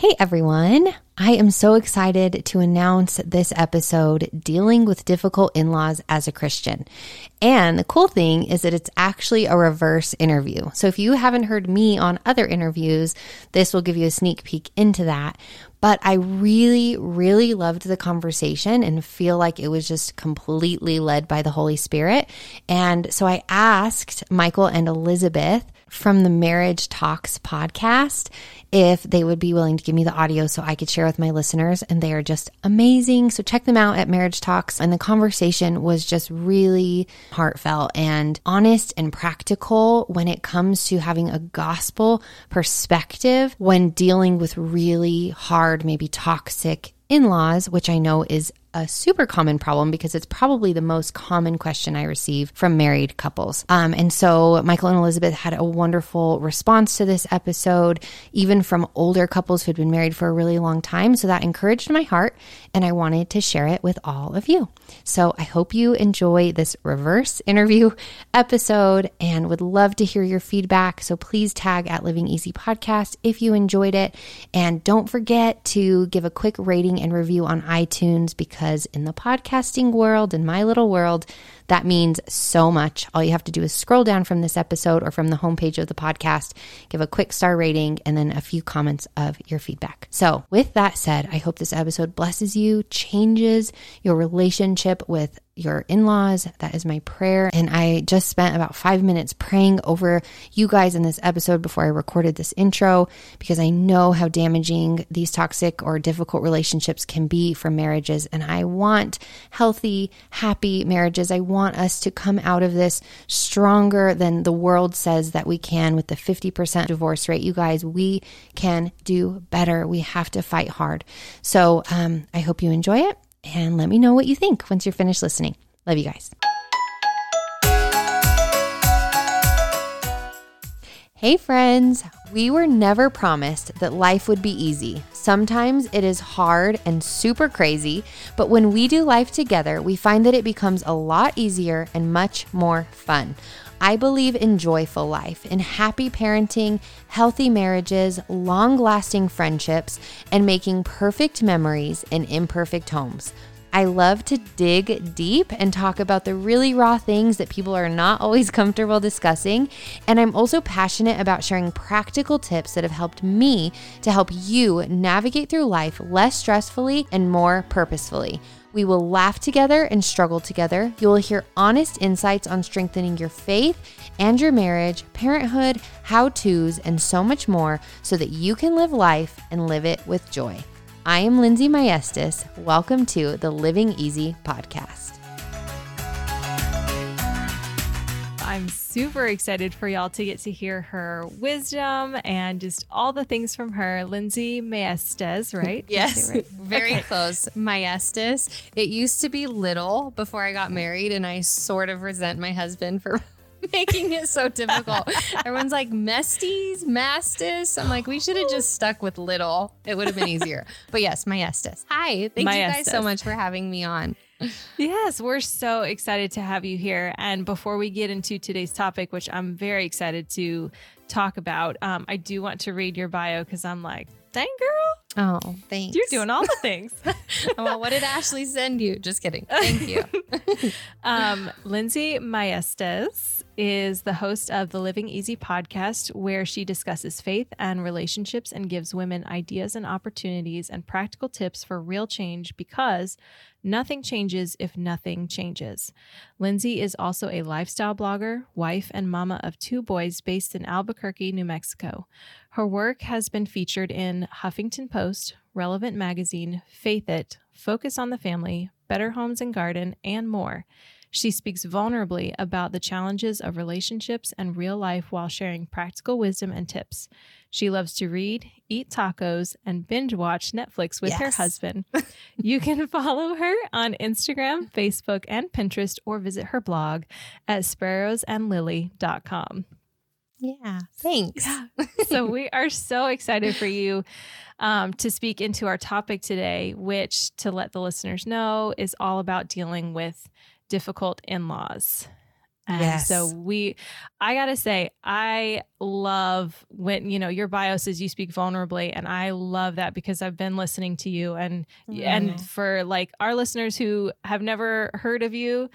Hey everyone. I am so excited to announce this episode dealing with difficult in laws as a Christian. And the cool thing is that it's actually a reverse interview. So if you haven't heard me on other interviews, this will give you a sneak peek into that. But I really, really loved the conversation and feel like it was just completely led by the Holy Spirit. And so I asked Michael and Elizabeth from the Marriage Talks podcast if they would be willing to give me the audio so I could share with my listeners. And they are just amazing. So check them out at Marriage Talks. And the conversation was just really heartfelt and honest and practical when it comes to having a gospel perspective when dealing with really hard, maybe toxic in laws, which I know is a super common problem because it's probably the most common question I receive from married couples. Um, and so Michael and Elizabeth had a wonderful response to this episode, even from older couples who'd been married for a really long time. So that encouraged my heart, and I wanted to share it with all of you. So I hope you enjoy this reverse interview episode and would love to hear your feedback. So please tag at Living Easy Podcast if you enjoyed it. And don't forget to give a quick rating and review on iTunes because because in the podcasting world, in my little world, that means so much. All you have to do is scroll down from this episode or from the homepage of the podcast, give a quick star rating, and then a few comments of your feedback. So, with that said, I hope this episode blesses you, changes your relationship with your in laws. That is my prayer. And I just spent about five minutes praying over you guys in this episode before I recorded this intro because I know how damaging these toxic or difficult relationships can be for marriages. And I want healthy, happy marriages. I want us to come out of this stronger than the world says that we can with the 50% divorce rate. You guys, we can do better. We have to fight hard. So um, I hope you enjoy it and let me know what you think once you're finished listening. Love you guys. Hey, friends. We were never promised that life would be easy. Sometimes it is hard and super crazy, but when we do life together, we find that it becomes a lot easier and much more fun. I believe in joyful life, in happy parenting, healthy marriages, long lasting friendships, and making perfect memories in imperfect homes. I love to dig deep and talk about the really raw things that people are not always comfortable discussing. And I'm also passionate about sharing practical tips that have helped me to help you navigate through life less stressfully and more purposefully. We will laugh together and struggle together. You will hear honest insights on strengthening your faith and your marriage, parenthood, how to's, and so much more so that you can live life and live it with joy. I am Lindsey Maestas. Welcome to the Living Easy podcast. I'm super excited for y'all to get to hear her wisdom and just all the things from her. Lindsey Maestas, right? yes, right? very okay. close. Maestas. It used to be little before I got married, and I sort of resent my husband for making it so difficult. Everyone's like Mesties, Mastis. I'm like, we should have just stuck with little. It would have been easier. But yes, Maestas. Hi. Thank you guys so much for having me on. Yes, we're so excited to have you here. And before we get into today's topic, which I'm very excited to talk about, um, I do want to read your bio because I'm like, dang girl. Oh, thanks. You're doing all the things. well, what did Ashley send you? Just kidding. Thank you. um, Lindsey Maestas is the host of the Living Easy podcast, where she discusses faith and relationships and gives women ideas and opportunities and practical tips for real change because nothing changes if nothing changes. Lindsey is also a lifestyle blogger, wife, and mama of two boys based in Albuquerque, New Mexico. Her work has been featured in Huffington Post, Relevant Magazine, Faith It, Focus on the Family, Better Homes and Garden, and more. She speaks vulnerably about the challenges of relationships and real life while sharing practical wisdom and tips. She loves to read, eat tacos, and binge watch Netflix with yes. her husband. you can follow her on Instagram, Facebook, and Pinterest, or visit her blog at sparrowsandlily.com. Yeah, thanks. Yeah. so we are so excited for you um, to speak into our topic today, which, to let the listeners know, is all about dealing with difficult in laws. And Yes. so we, I gotta say, I love when, you know, your bio says you speak vulnerably. And I love that because I've been listening to you and, and Mhm. for like our listeners who have never heard of you,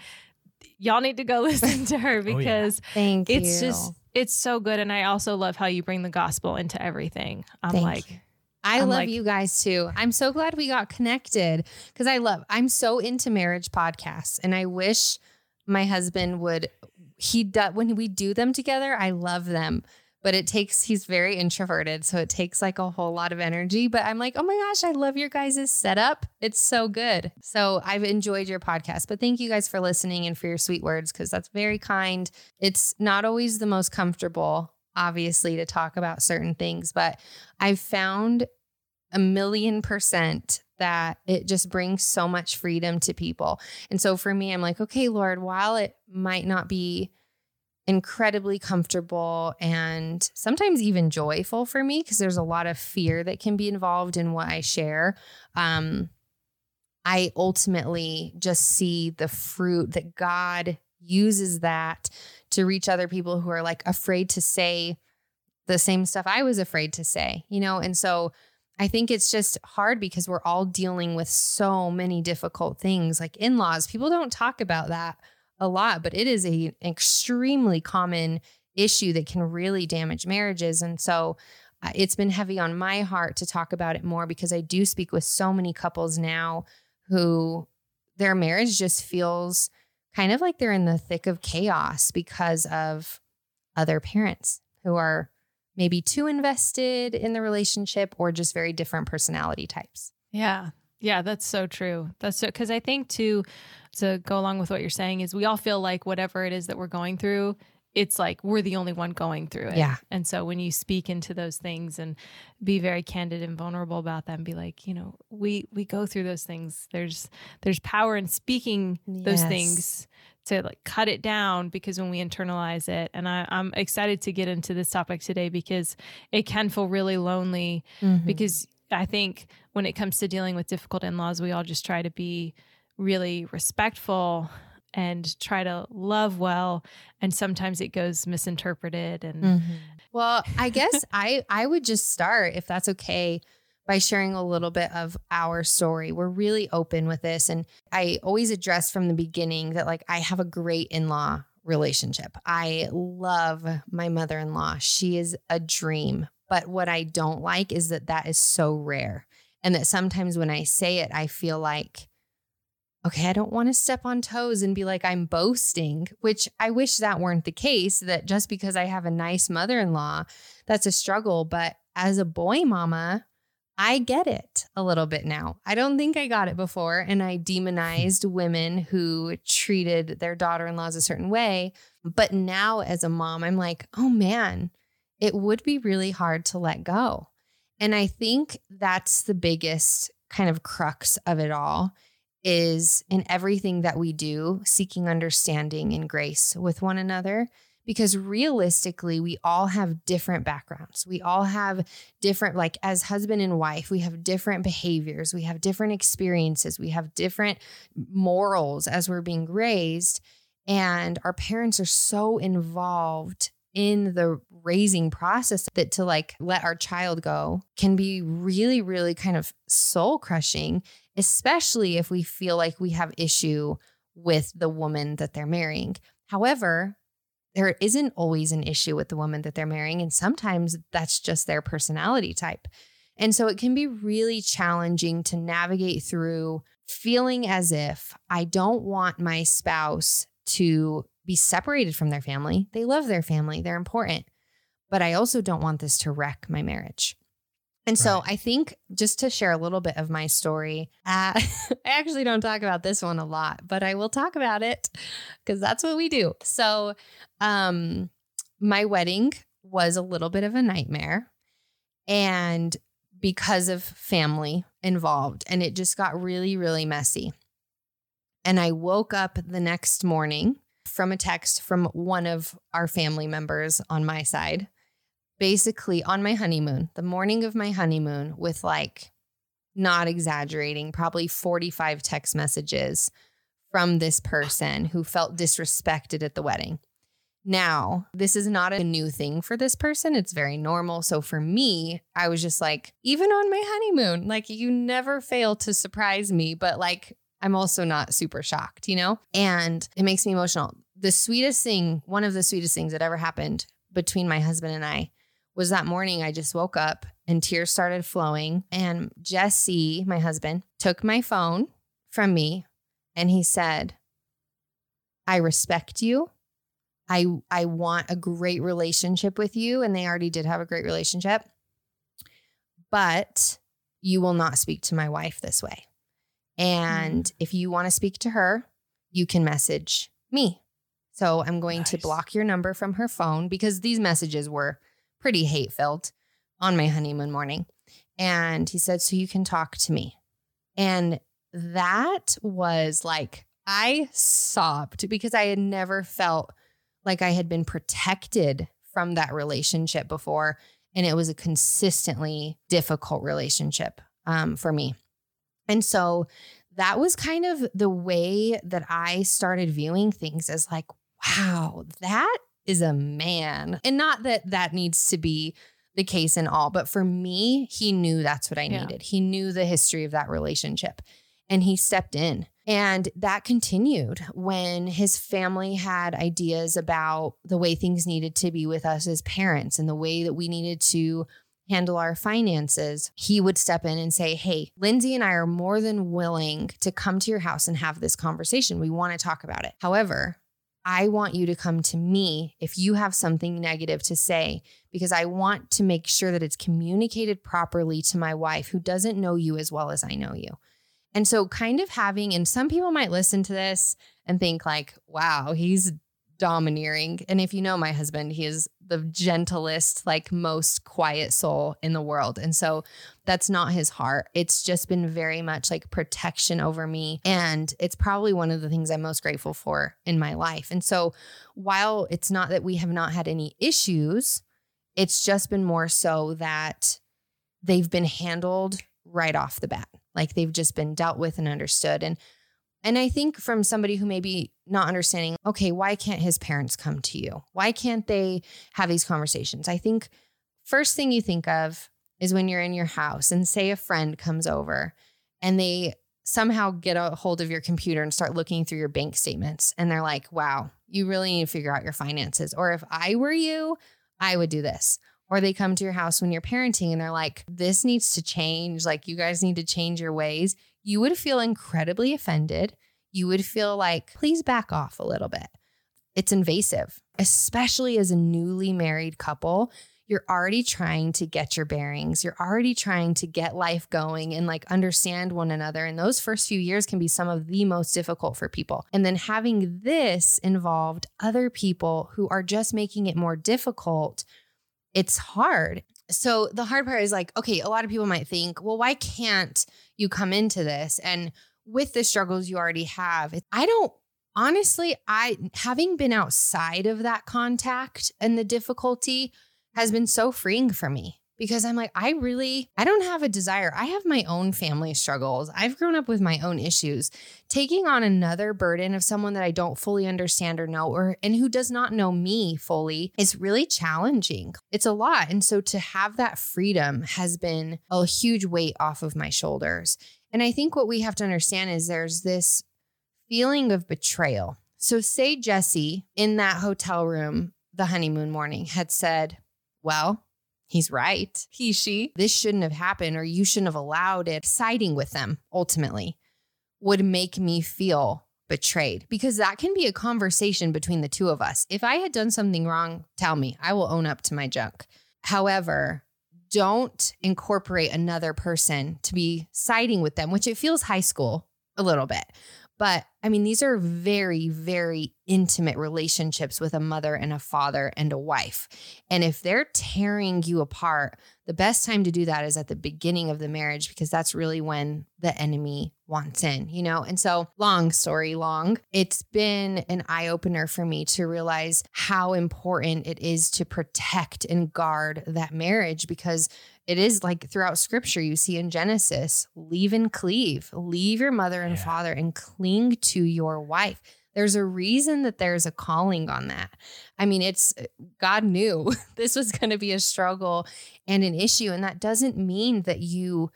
y'all need to go listen to her yeah. because Thank it's you. just, it's so good. And I also love how you bring the gospel into everything. I'm Thank like, you. I I'm love like- you guys too. I'm so glad we got connected because I love, I'm so into marriage podcasts and I wish my husband would, he does, when we do them together, I love them. But it takes, he's very introverted. So it takes like a whole lot of energy. But I'm like, oh my gosh, I love your guys' setup. It's so good. So I've enjoyed your podcast. But thank you guys for listening and for your sweet words because that's very kind. It's not always the most comfortable, obviously, to talk about certain things. But I've found a million percent that it just brings so much freedom to people. And so for me, I'm like, okay, Lord, while it might not be incredibly comfortable and sometimes even joyful for me, because there's a lot of fear that can be involved in what I share. Um, I ultimately just see the fruit that God uses that to reach other people who are like afraid to say the same stuff I was afraid to say, you know? And so I think it's just hard because we're all dealing with so many difficult things like in laws. People don't talk about that a lot, but it is a, an extremely common issue that can really damage marriages. And so uh, it's been heavy on my heart to talk about it more because I do speak with so many couples now who their marriage just feels kind of like they're in the thick of chaos because of other parents who are maybe too invested in the relationship or just very different personality types. Yeah. Yeah, that's so true. That's so because I think too, to go along with what you're saying is we all feel like whatever it is that we're going through, it's like we're the only one going through it. Yeah. And so when you speak into those things and be very candid and vulnerable about them, be like, you know, we we go through those things. There's there's power in speaking those things to like cut it down because when we internalize it and I, i'm excited to get into this topic today because it can feel really lonely Mm-hmm. because I think when it comes to dealing with difficult in laws, we all just try to be really respectful and try to love well. And sometimes it goes misinterpreted. And Mm-hmm. Well, I guess I I would just start if that's okay by sharing a little bit of our story. We're really open with this and I always address from the beginning that like I have a great in-law relationship. I love my mother-in-law. She is a dream. But what I don't like is that that is so rare and that sometimes when I say it I feel like okay, I don't want to step on toes and be like I'm boasting, which I wish that weren't the case, that just because I have a nice mother in law, that's a struggle. But as a boy mama, I get it a little bit now. I don't think I got it before. And I demonized women who treated their daughter in laws a certain way. But now, as a mom, I'm like, oh man, it would be really hard to let go. And I think that's the biggest kind of crux of it all is in everything that we do, seeking understanding and grace with one another. Because realistically, we all have different backgrounds. We all have different, like as husband and wife, we have different behaviors. We have different experiences. We have different morals as we're being raised. And our parents are so involved in the raising process that to like let our child go can be really, really kind of soul crushing, especially if we feel like we have issue with the woman that they're marrying. However, there isn't always an issue with the woman that they're marrying. And sometimes that's just their personality type. And so it can be really challenging to navigate through feeling as if I don't want my spouse to be separated from their family. They love their family, they're important. But I also don't want this to wreck my marriage. And so Right. I think just to share a little bit of my story, uh, I actually don't talk about this one a lot, but I will talk about it because that's what we do. So, um, my wedding was a little bit of a nightmare. And because of family involved, and it just got really, really messy. And I woke up the next morning from a text from one of our family members on my side, basically on my honeymoon, the morning of my honeymoon, with like, not exaggerating, probably 45 text messages from this person who felt disrespected at the wedding. Now, this is not a new thing for this person. It's very normal. So for me, I was just like, even on my honeymoon, like you never fail to surprise me, but like I'm also not super shocked, you know? And it makes me emotional. The sweetest thing, one of the sweetest things that ever happened between my husband and I was that morning I just woke up and tears started flowing. And Jesse, my husband, took my phone from me and he said, I respect you I I want a great relationship with you and they already did have a great relationship. But you will not speak to my wife this way. And mm. if you want to speak to her, you can message me. So I'm going nice. to block your number from her phone because these messages were pretty hate filled on my honeymoon morning. And he said, So you can talk to me. And that was like, I sobbed because I had never felt like I had been protected from that relationship before. And it was a consistently difficult relationship um, for me. And so that was kind of the way that I started viewing things as like, wow, that is a man. And not that that needs to be the case in all, but for me, he knew that's what I yeah. needed. He knew the history of that relationship and he stepped in. And that continued when his family had ideas about the way things needed to be with us as parents and the way that we needed to handle our finances. He would step in and say, Hey, Lindsey and I are more than willing to come to your house and have this conversation. We want to talk about it. However, I want you to come to me if you have something negative to say, because I want to make sure that it's communicated properly to my wife who doesn't know you as well as I know you. And so, kind of having, and some people might listen to this and think, like, wow, he's domineering. And if you know my husband, he is the gentlest, like, most quiet soul in the world. And so, that's not his heart. It's just been very much like protection over me. And it's probably one of the things I'm most grateful for in my life. And so, while it's not that we have not had any issues, it's just been more so that they've been handled right off the bat like they've just been dealt with and understood and and I think from somebody who may be not understanding, okay, why can't his parents come to you? Why can't they have these conversations? I think first thing you think of is when you're in your house and say a friend comes over and they somehow get a hold of your computer and start looking through your bank statements and they're like, wow, you really need to figure out your finances. Or if I were you, I would do this or they come to your house when you're parenting and they're like, this needs to change. Like, you guys need to change your ways. You would feel incredibly offended. You would feel like, please back off a little bit. It's invasive, especially as a newly married couple. You're already trying to get your bearings. You're already trying to get life going and like understand one another. And those first few years can be some of the most difficult for people. And then having this involved other people who are just making it more difficult it's hard. So the hard part is like, okay, a lot of people might think, well, why can't you come into this? And with the struggles you already have, I don't honestly, I having been outside of that contact and the difficulty has been so freeing for me because I'm like, I really, I don't have a desire. I have my own family struggles. I've grown up with my own issues. Taking on another burden of someone that I don't fully understand or know, or and who does not know me fully is really challenging. It's a lot. And so to have that freedom has been a huge weight off of my shoulders. And I think what we have to understand is there's this feeling of betrayal. So, say Jesse in that hotel room the honeymoon morning had said, Well, he's right. He, she, this shouldn't have happened or you shouldn't have allowed it. Siding with them ultimately would make me feel betrayed because that can be a conversation between the two of us. If I had done something wrong, tell me. I will own up to my junk. However, don't incorporate another person to be siding with them, which it feels high school a little bit. But I mean, these are very, very intimate relationships with a mother and a father and a wife. And if they're tearing you apart, the best time to do that is at the beginning of the marriage because that's really when the enemy wants in, you know? And so, long story long, it's been an eye opener for me to realize how important it is to protect and guard that marriage because it is like throughout scripture, you see in Genesis, leave and cleave, leave your mother and yeah. father and cling to your wife. There's a reason that there's a calling on that. I mean, it's eh, God knew this was going to be a struggle and an issue. And that doesn't mean that you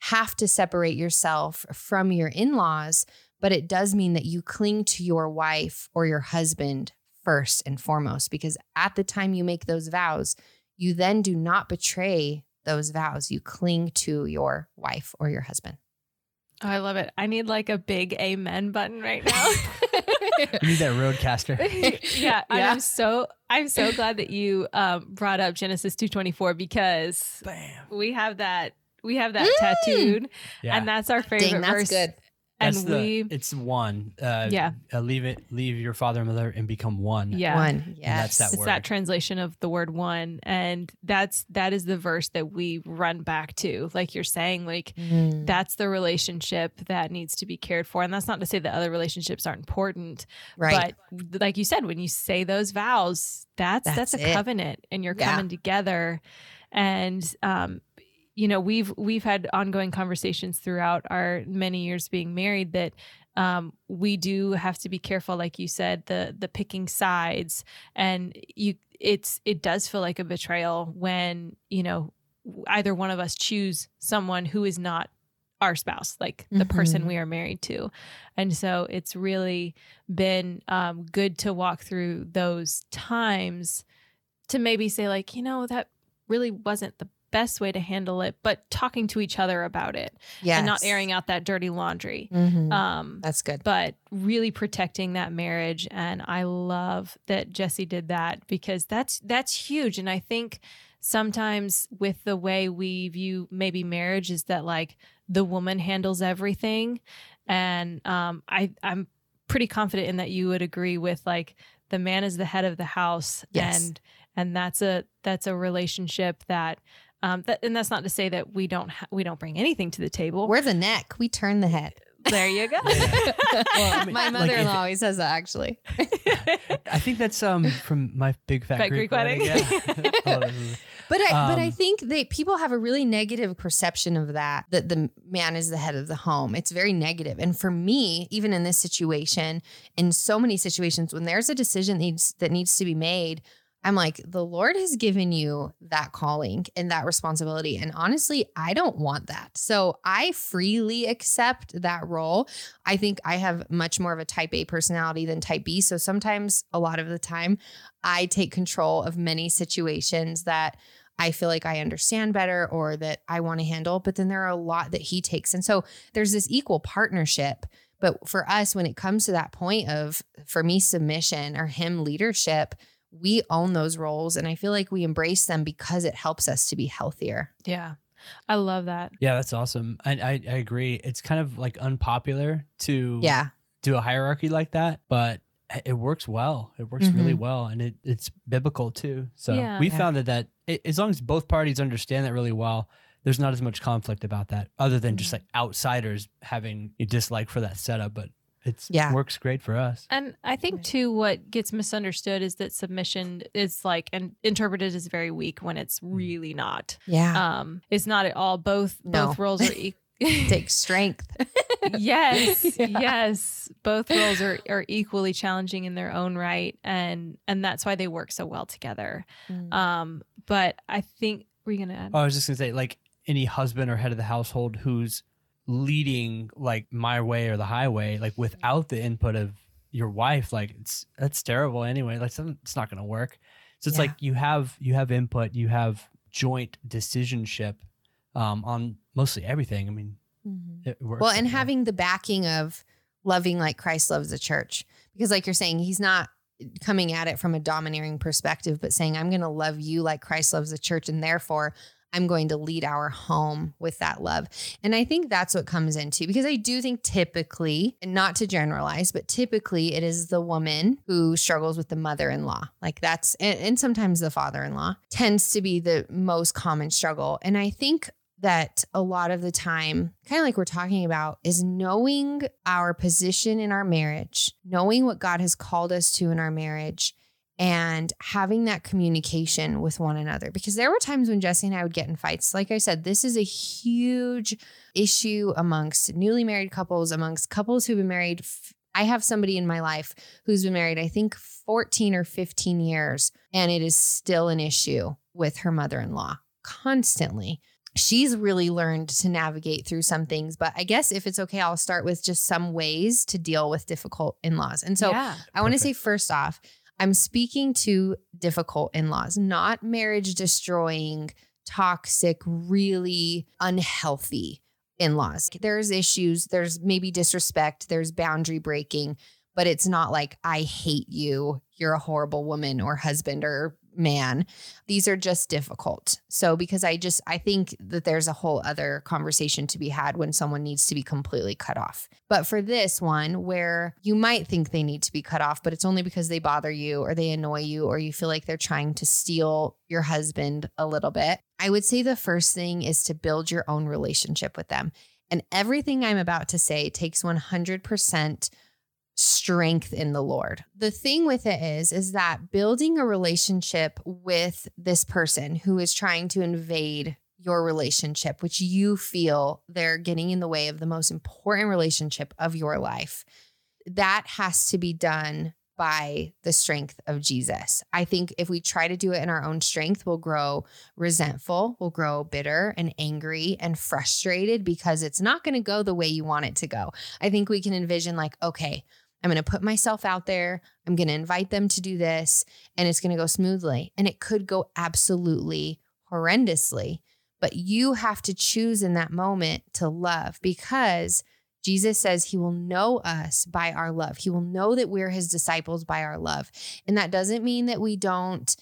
have to separate yourself from your in laws, but it does mean that you cling to your wife or your husband first and foremost, because at the time you make those vows, you then do not betray those vows. You cling to your wife or your husband. Oh, I love it. I need like a big amen button right now. you need that RodeCaster. yeah, yeah. I'm so I'm so glad that you um, brought up Genesis 2:24 because Bam. we have that we have that mm. tattooed, yeah. and that's our favorite Dang, that's verse. Good. And That's we, the, it's one. Uh, yeah. Uh, leave it, leave your father and mother and become one. Yeah. One. Yes. that's that it's word. that translation of the word one. And that's, that is the verse that we run back to. Like you're saying, like Mm. that's the relationship that needs to be cared for. And that's not to say that other relationships aren't important. right. But like you said, when you say those vows, that's, that's, That's a it. covenant and you're Yeah. coming together. And, um, you know we've we've had ongoing conversations throughout our many years being married that um, we do have to be careful like you said the the picking sides and you it's it does feel like a betrayal when you know either one of us choose someone who is not our spouse like the person Mhm. we are married to and so it's really been um, good to walk through those times to maybe say like you know that really wasn't the best way to handle it but talking to each other about it yes. and not airing out that dirty laundry Mhm. um that's good. but really protecting that marriage and i love that jesse did that because that's that's huge and i think sometimes with the way we view maybe marriage is that like the woman handles everything and um i i'm pretty confident in that you would agree with like the man is the head of the house Yes. and and that's a that's a relationship that um that, and that's not to say that we don't ha- we don't bring anything to the table We're the neck. We turn the head. there you go Well, I mean, My mother-in-law if- always says that actually. I think that's um from my big fat, Fat Greek, Greek wedding. Yeah. I love that movie. But I, but I Um, think that people have a really negative perception of that. That the man is the head of the home. It's very negative. And for me, even in this situation, in so many situations, when there's a decision that needs that needs to be made, I'm like, the Lord has given you that calling and that responsibility. And honestly, I don't want that. So I freely accept that role. I think I have much more of a type A personality than type B. So sometimes, a lot of the time, I take control of many situations that I feel like I understand better or that I want to handle. But then there are a lot that he takes. And so there's this equal partnership. But for us, when it comes to that point of, for me, submission or him leadership, we own those roles. And I feel like we embrace them because it helps us to be healthier. Yeah. I love that. Yeah, that's awesome. I, I I agree. It's kind of like unpopular to Yeah. do a hierarchy like that, but it works well. It works really Mhm. well, and it, it's biblical too. So Yeah. we Yeah. found that that it, as long as both parties understand that really well, there's not as much conflict about that, other than just like outsiders having a dislike for that setup. But it's Yeah. works great for us. And I think too, what gets misunderstood is that submission is like and interpreted as very weak when it's really not. Yeah. Um, it's not at all. Both No. both roles are equal. Takes strength. yes, Yeah. yes. Both roles are, are equally challenging in their own right, and and that's why they work so well together. Mm. Um, but I think we're gonna add. Oh, I was just gonna say, like any husband or head of the household who's leading like my way or the highway, like without the input of your wife, like it's that's terrible anyway. Like it's not gonna work. So it's Yeah. like you have you have input, you have joint decisionship um, on mostly everything. I mean, Mhm. it works. Well, and having the backing of loving like Christ loves the church. Because, like you're saying, he's not coming at it from a domineering perspective, but saying, I'm going to love you like Christ loves the church. And therefore, I'm going to lead our home with that love. And I think that's what comes into because I do think typically, and not to generalize, but typically it is the woman who struggles with the mother in law. Like that's, and, and sometimes the father in law tends to be the most common struggle. And I think that a lot of the time, kind of like we're talking about, is knowing our position in our marriage, knowing what God has called us to in our marriage, and having that communication with one another. Because there were times when Jesse and I would get in fights. Like I said, this is a huge issue amongst newly married couples, amongst couples who've been married. I have somebody in my life who's been married, I think 14 or 15 years, and it is still an issue with her mother in law constantly. She's really learned to navigate through some things, but I guess if it's okay, I'll start with just some ways to deal with difficult in laws. And so yeah. I want to say, first off, I'm speaking to difficult in laws, not marriage destroying, toxic, really unhealthy in laws. There's issues, there's maybe disrespect, there's boundary breaking, but it's not like, I hate you, you're a horrible woman or husband or man. These are just difficult. So, because I just, I think that there's a whole other conversation to be had when someone needs to be completely cut off. But for this one, where you might think they need to be cut off, but it's only because they bother you or they annoy you or you feel like they're trying to steal your husband a little bit, I would say the first thing is to build your own relationship with them. And everything I'm about to say takes 100% strength in the Lord. The thing with it is is that building a relationship with this person who is trying to invade your relationship which you feel they're getting in the way of the most important relationship of your life. That has to be done by the strength of Jesus. I think if we try to do it in our own strength, we'll grow resentful, we'll grow bitter and angry and frustrated because it's not going to go the way you want it to go. I think we can envision, like, okay, I'm going to put myself out there. I'm going to invite them to do this, and it's going to go smoothly. And it could go absolutely horrendously. But you have to choose in that moment to love because Jesus says he will know us by our love. He will know that we're his disciples by our love. And that doesn't mean that we don't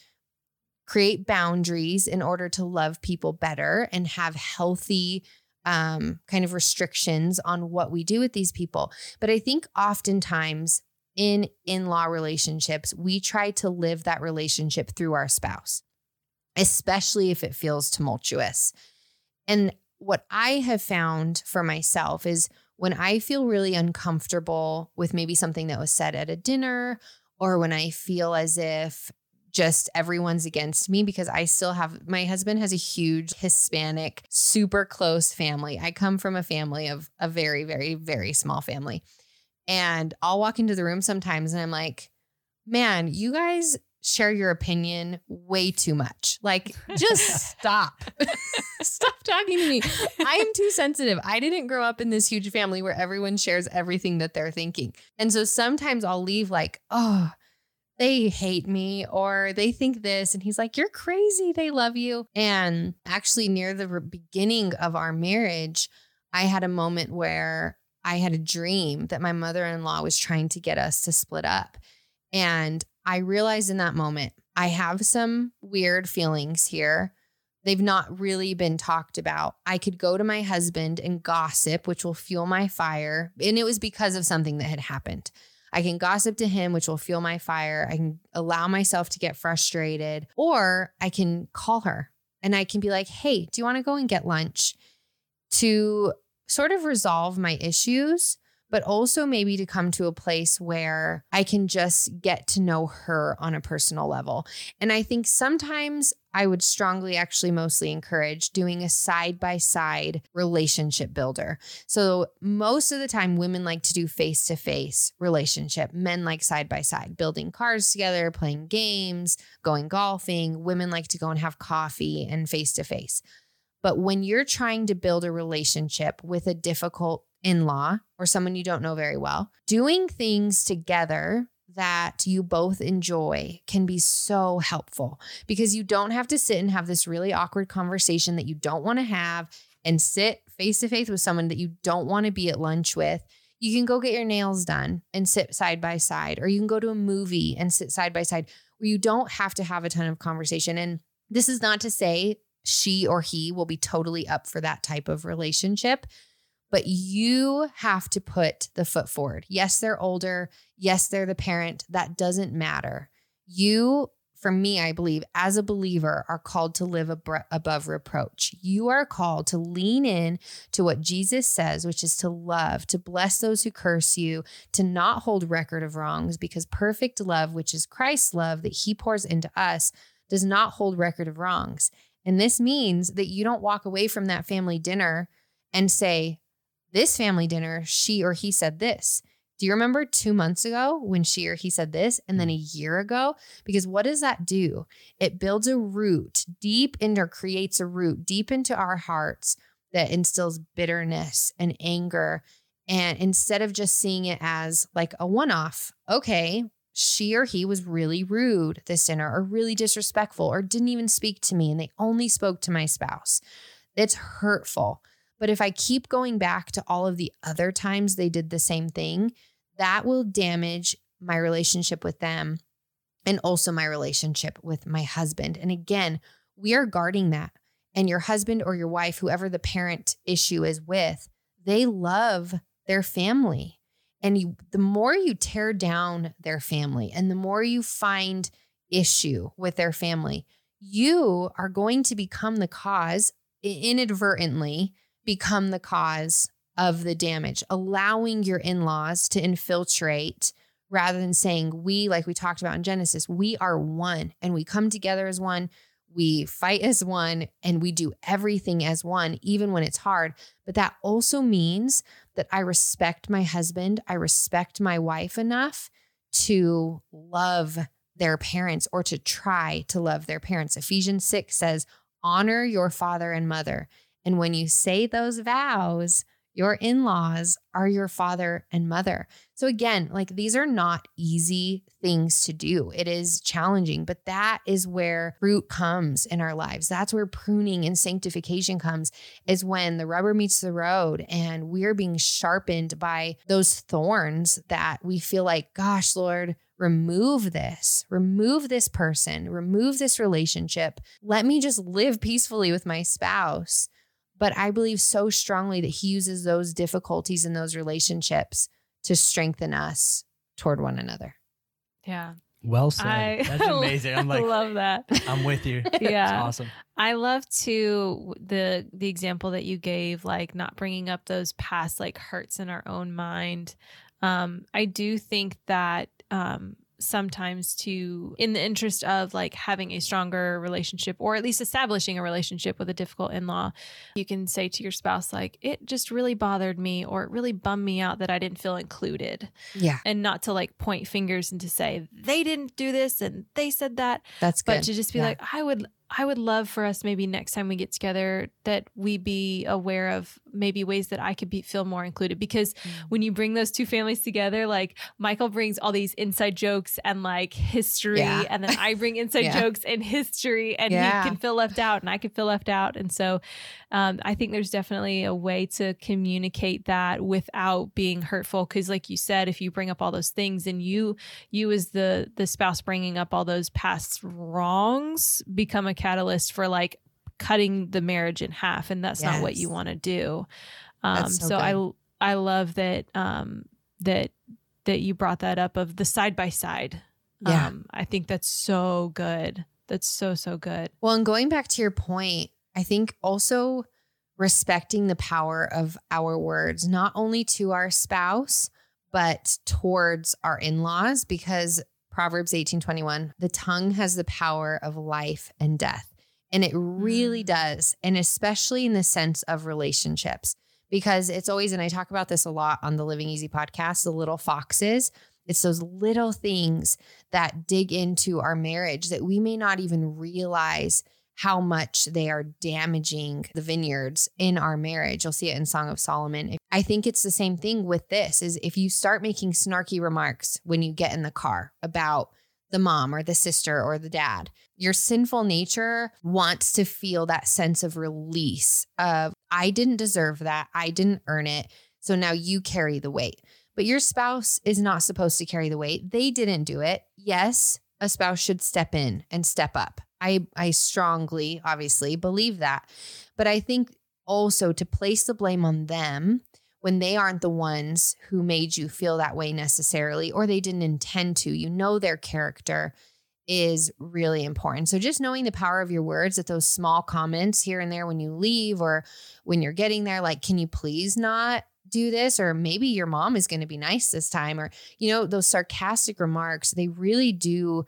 create boundaries in order to love people better and have healthy um, kind of restrictions on what we do with these people. But I think oftentimes in in law relationships, we try to live that relationship through our spouse, especially if it feels tumultuous. And what I have found for myself is when I feel really uncomfortable with maybe something that was said at a dinner, or when I feel as if just everyone's against me because I still have my husband has a huge Hispanic, super close family. I come from a family of a very, very, very small family. And I'll walk into the room sometimes and I'm like, man, you guys share your opinion way too much. Like, just stop. stop talking to me. I am too sensitive. I didn't grow up in this huge family where everyone shares everything that they're thinking. And so sometimes I'll leave like, oh, they hate me or they think this. And he's like, You're crazy. They love you. And actually, near the beginning of our marriage, I had a moment where I had a dream that my mother in law was trying to get us to split up. And I realized in that moment, I have some weird feelings here. They've not really been talked about. I could go to my husband and gossip, which will fuel my fire. And it was because of something that had happened. I can gossip to him, which will fuel my fire. I can allow myself to get frustrated, or I can call her and I can be like, hey, do you want to go and get lunch to sort of resolve my issues? But also, maybe to come to a place where I can just get to know her on a personal level. And I think sometimes I would strongly, actually, mostly encourage doing a side by side relationship builder. So, most of the time, women like to do face to face relationship, men like side by side, building cars together, playing games, going golfing. Women like to go and have coffee and face to face. But when you're trying to build a relationship with a difficult in law or someone you don't know very well, doing things together that you both enjoy can be so helpful because you don't have to sit and have this really awkward conversation that you don't want to have and sit face to face with someone that you don't want to be at lunch with. You can go get your nails done and sit side by side, or you can go to a movie and sit side by side where you don't have to have a ton of conversation. And this is not to say she or he will be totally up for that type of relationship but you have to put the foot forward. Yes, they're older. Yes, they're the parent. That doesn't matter. You, for me, I believe, as a believer, are called to live ab- above reproach. You are called to lean in to what Jesus says, which is to love, to bless those who curse you, to not hold record of wrongs, because perfect love, which is Christ's love that he pours into us, does not hold record of wrongs. And this means that you don't walk away from that family dinner and say, this family dinner, she or he said this. Do you remember two months ago when she or he said this, and then mm. a year ago? Because what does that do? It builds a root deep into, creates a root deep into our hearts that instills bitterness and anger. And instead of just seeing it as like a one off, okay, she or he was really rude this dinner or really disrespectful or didn't even speak to me and they only spoke to my spouse. It's hurtful. But if I keep going back to all of the other times they did the same thing, that will damage my relationship with them and also my relationship with my husband. And again, we are guarding that. And your husband or your wife, whoever the parent issue is with, they love their family. And you, the more you tear down their family and the more you find issue with their family, you are going to become the cause inadvertently become the cause of the damage, allowing your in laws to infiltrate rather than saying, we, like we talked about in Genesis, we are one and we come together as one. We fight as one and we do everything as one, even when it's hard. But that also means that I respect my husband, I respect my wife enough to love their parents or to try to love their parents. Ephesians 6 says, honor your father and mother. And when you say those vows, your in laws are your father and mother. So, again, like these are not easy things to do. It is challenging, but that is where fruit comes in our lives. That's where pruning and sanctification comes, is when the rubber meets the road and we're being sharpened by those thorns that we feel like, gosh, Lord, remove this, remove this person, remove this relationship. Let me just live peacefully with my spouse. But I believe so strongly that he uses those difficulties in those relationships to strengthen us toward one another. Yeah. Well said. I, That's amazing. I'm like, I love that. I'm with you. Yeah. It's awesome. I love to the the example that you gave, like not bringing up those past like hurts in our own mind. Um, I do think that um, sometimes to in the interest of like having a stronger relationship or at least establishing a relationship with a difficult in-law you can say to your spouse like it just really bothered me or it really bummed me out that i didn't feel included Yeah, and not to like point fingers and to say they didn't do this and they said that that's good. but to just be Yeah. like i would i would love for us maybe next time we get together that we be aware of maybe ways that i could be feel more included because Mm. when you bring those two families together like michael brings all these inside jokes and like history Yeah. and then i bring inside Yeah. jokes and history and Yeah. he can feel left out and i can feel left out and so um, i think there's definitely a way to communicate that without being hurtful because like you said if you bring up all those things and you you as the the spouse bringing up all those past wrongs become a catalyst for like cutting the marriage in half and that's not what you want to do. Um so so i i love that um that that you brought that up of the side by side. Yeah. um i think that's so good. That's so so good. Well, and going back to your point, I think also respecting the power of our words, not only to our spouse, but towards our in-laws, because Proverbs 18:21, the tongue has the power of life and death. And it really Mm. does. And especially in the sense of relationships, because it's always, and I talk about this a lot on the Living Easy podcast, the little foxes. It's those little things that dig into our marriage that we may not even realize how much they are damaging the vineyards in our marriage. You'll see it in Song of Solomon. I think it's the same thing with this is if you start making snarky remarks when you get in the car about the mom or the sister or the dad, your sinful nature wants to feel that sense of release of I didn't deserve that. I didn't earn it. So now you carry the weight. But your spouse is not supposed to carry the weight. They didn't do it. Yes, a spouse should step in and step up. I I strongly obviously believe that. But I think also to place the blame on them when they aren't the ones who made you feel that way necessarily or they didn't intend to. You know their character is really important. So just knowing the power of your words that those small comments here and there when you leave or when you're getting there like can you please not do this or maybe your mom is going to be nice this time or you know those sarcastic remarks they really do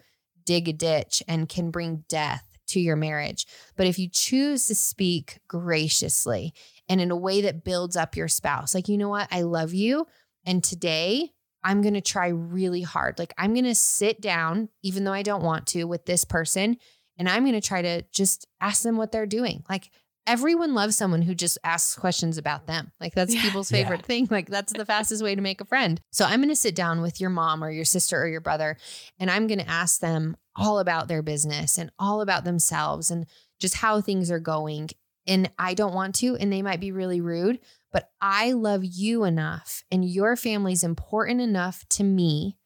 dig a ditch and can bring death to your marriage but if you choose to speak graciously and in a way that builds up your spouse like you know what I love you and today I'm going to try really hard. Like I'm going to sit down, even though I don't want to, with this person, and I'm going to try to just ask them what they're doing. Like everyone loves someone who just asks questions about them. Like that's Yeah. people's Yeah. favorite thing. Like that's the fastest way to make a friend. So I'm going to sit down with your mom or your sister or your brother, and I'm going to ask them all about their business and all about themselves and just how things are going. And I don't want to, and they might be really rude, but I love you enough and your family's important enough to me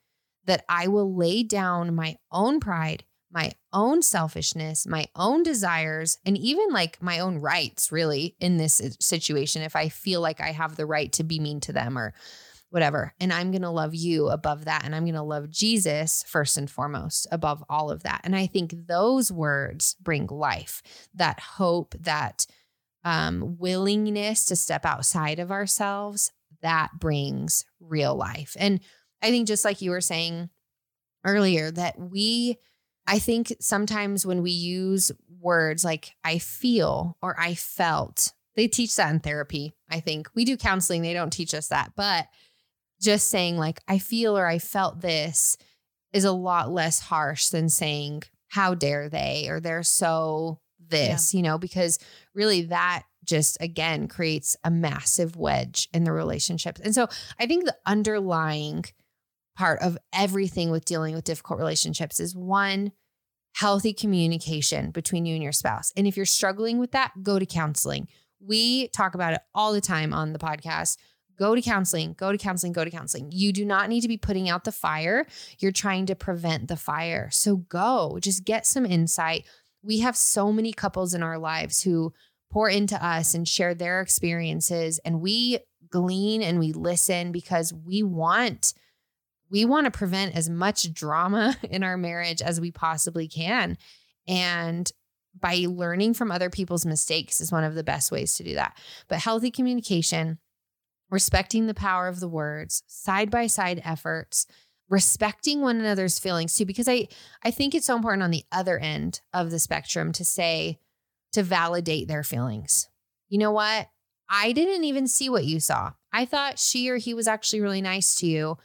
that I will lay down my own pride, my own selfishness, my own desires, and even like my own rights, really, in this situation. If I feel like I have the right to be mean to them or whatever. And I'm going to love you above that. And I'm going to love Jesus first and foremost above all of that. And I think those words bring life, that hope, that um, willingness to step outside of ourselves, that brings real life. And I think, just like you were saying earlier, that we, I think sometimes when we use words like I feel or I felt, they teach that in therapy. I think we do counseling, they don't teach us that. But just saying, like, I feel or I felt this is a lot less harsh than saying, how dare they, or they're so this, you know, because really that just again creates a massive wedge in the relationships. And so I think the underlying part of everything with dealing with difficult relationships is one, healthy communication between you and your spouse. And if you're struggling with that, go to counseling. We talk about it all the time on the podcast. Go to counseling, go to counseling, go to counseling. You do not need to be putting out the fire. You're trying to prevent the fire. So go, just get some insight. We have so many couples in our lives who pour into us and share their experiences and we glean and we listen because we want we want to prevent as much drama in our marriage as we possibly can and by learning from other people's mistakes is one of the best ways to do that but healthy communication respecting the power of the words side by side efforts respecting one another's feelings too because i i think it's so important on the other end of the spectrum to say to validate their feelings. You know what? I didn't even see what you saw. I thought she or he was actually really nice to you,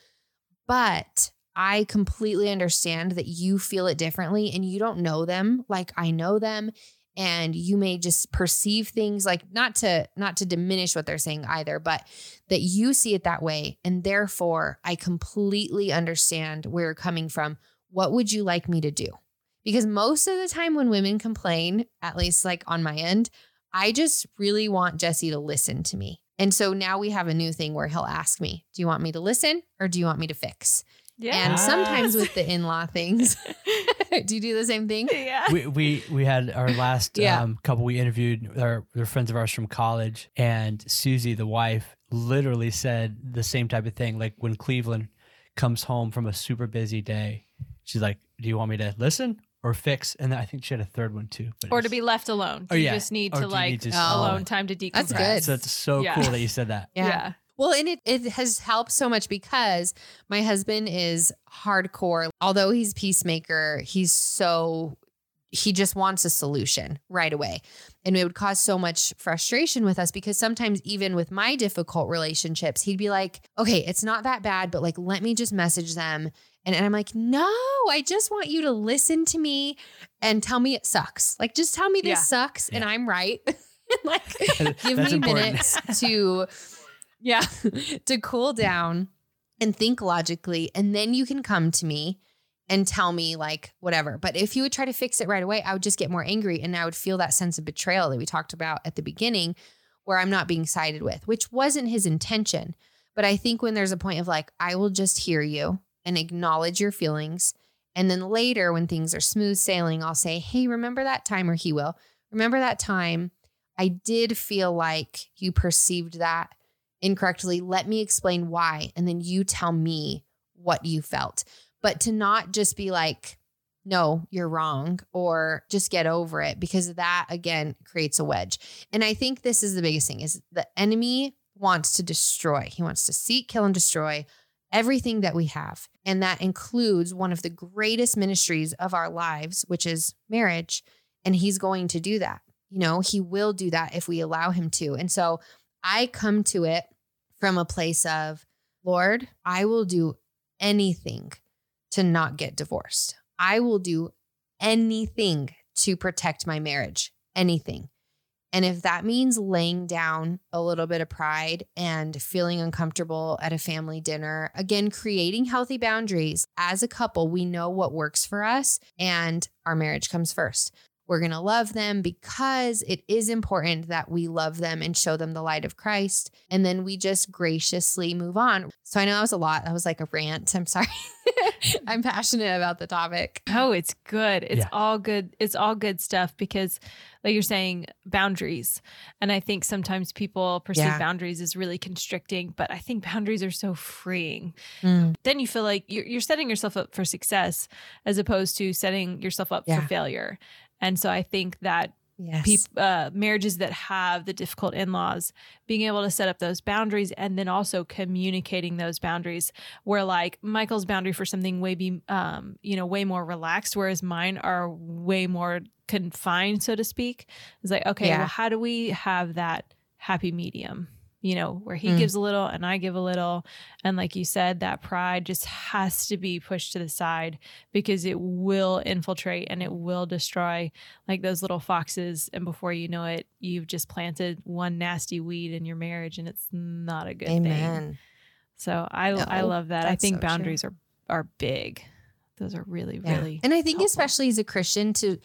but I completely understand that you feel it differently and you don't know them like I know them and you may just perceive things like not to not to diminish what they're saying either, but that you see it that way and therefore I completely understand where you're coming from. What would you like me to do? Because most of the time when women complain, at least like on my end, I just really want Jesse to listen to me. And so now we have a new thing where he'll ask me, Do you want me to listen or do you want me to fix? Yeah. And sometimes with the in law things, do you do the same thing? yeah. we we we had our last Yeah. um, couple we interviewed are they're friends of ours from college and Susie the wife literally said the same type of thing like when Cleveland comes home from a super busy day she's like do you want me to listen or fix and then I think she had a third one too but or to be left alone. Oh, you yeah. just need Or to like need to- alone Oh. time to decompress. That's good. so it's so Yeah. cool that you said that Yeah. Well, and it, it has helped so much because my husband is hardcore. Although he's peacemaker, he's so he just wants a solution right away. And it would cause so much frustration with us because sometimes, even with my difficult relationships, he'd be like, okay, it's not that bad, but like, let me just message them. And, and I'm like, no, I just want you to listen to me and tell me it sucks. Like, just tell me this Yeah. sucks and I'm right. like, give me important. minutes to, yeah, to cool down and think logically. And then you can come to me and tell me like whatever. But if you would try to fix it right away, I would just get more angry and I would feel that sense of betrayal that we talked about at the beginning where I'm not being sided with, which wasn't his intention. But I think when there's a point of like, I will just hear you and acknowledge your feelings. And then later, when things are smooth sailing, I'll say, Hey, remember that time, or he will. Remember that time I did feel like you perceived that incorrectly. Let me explain why. And then you tell me what you felt. But to not just be like, no, you're wrong, or just get over it, because that again creates a wedge. And I think this is the biggest thing is the enemy wants to destroy. He wants to seek, kill, and destroy everything that we have. And that includes one of the greatest ministries of our lives, which is marriage. And he's going to do that. You know, he will do that if we allow him to. And so I come to it from a place of Lord, I will do anything to not get divorced. I will do anything to protect my marriage, anything. And if that means laying down a little bit of pride and feeling uncomfortable at a family dinner, again, creating healthy boundaries as a couple, we know what works for us and our marriage comes first. We're going to love them because it is important that we love them and show them the light of Christ. And then we just graciously move on. So I know that was a lot. That was like a rant. I'm sorry. I'm passionate about the topic. Oh, it's good. It's Yeah. all good. It's all good stuff because, like you're saying, boundaries. And I think sometimes people perceive Yeah. boundaries as really constricting, but I think boundaries are so freeing. Mm. Then you feel like you're, you're setting yourself up for success as opposed to setting yourself up Yeah. for failure. And so I think that Yes. peop, uh, marriages that have the difficult in-laws being able to set up those boundaries and then also communicating those boundaries where like michael's boundary for something way be um, you know way more relaxed whereas mine are way more confined so to speak it's like okay Yeah. well how do we have that happy medium you know where he Mm. gives a little and i give a little and like you said that pride just has to be pushed to the side because it will infiltrate and it will destroy like those little foxes and before you know it you've just planted one nasty weed in your marriage and it's not a good thing Amen. so i i love that i think so true. boundaries are are big those are really Yeah. really And I think, helpful. especially as a Christian, to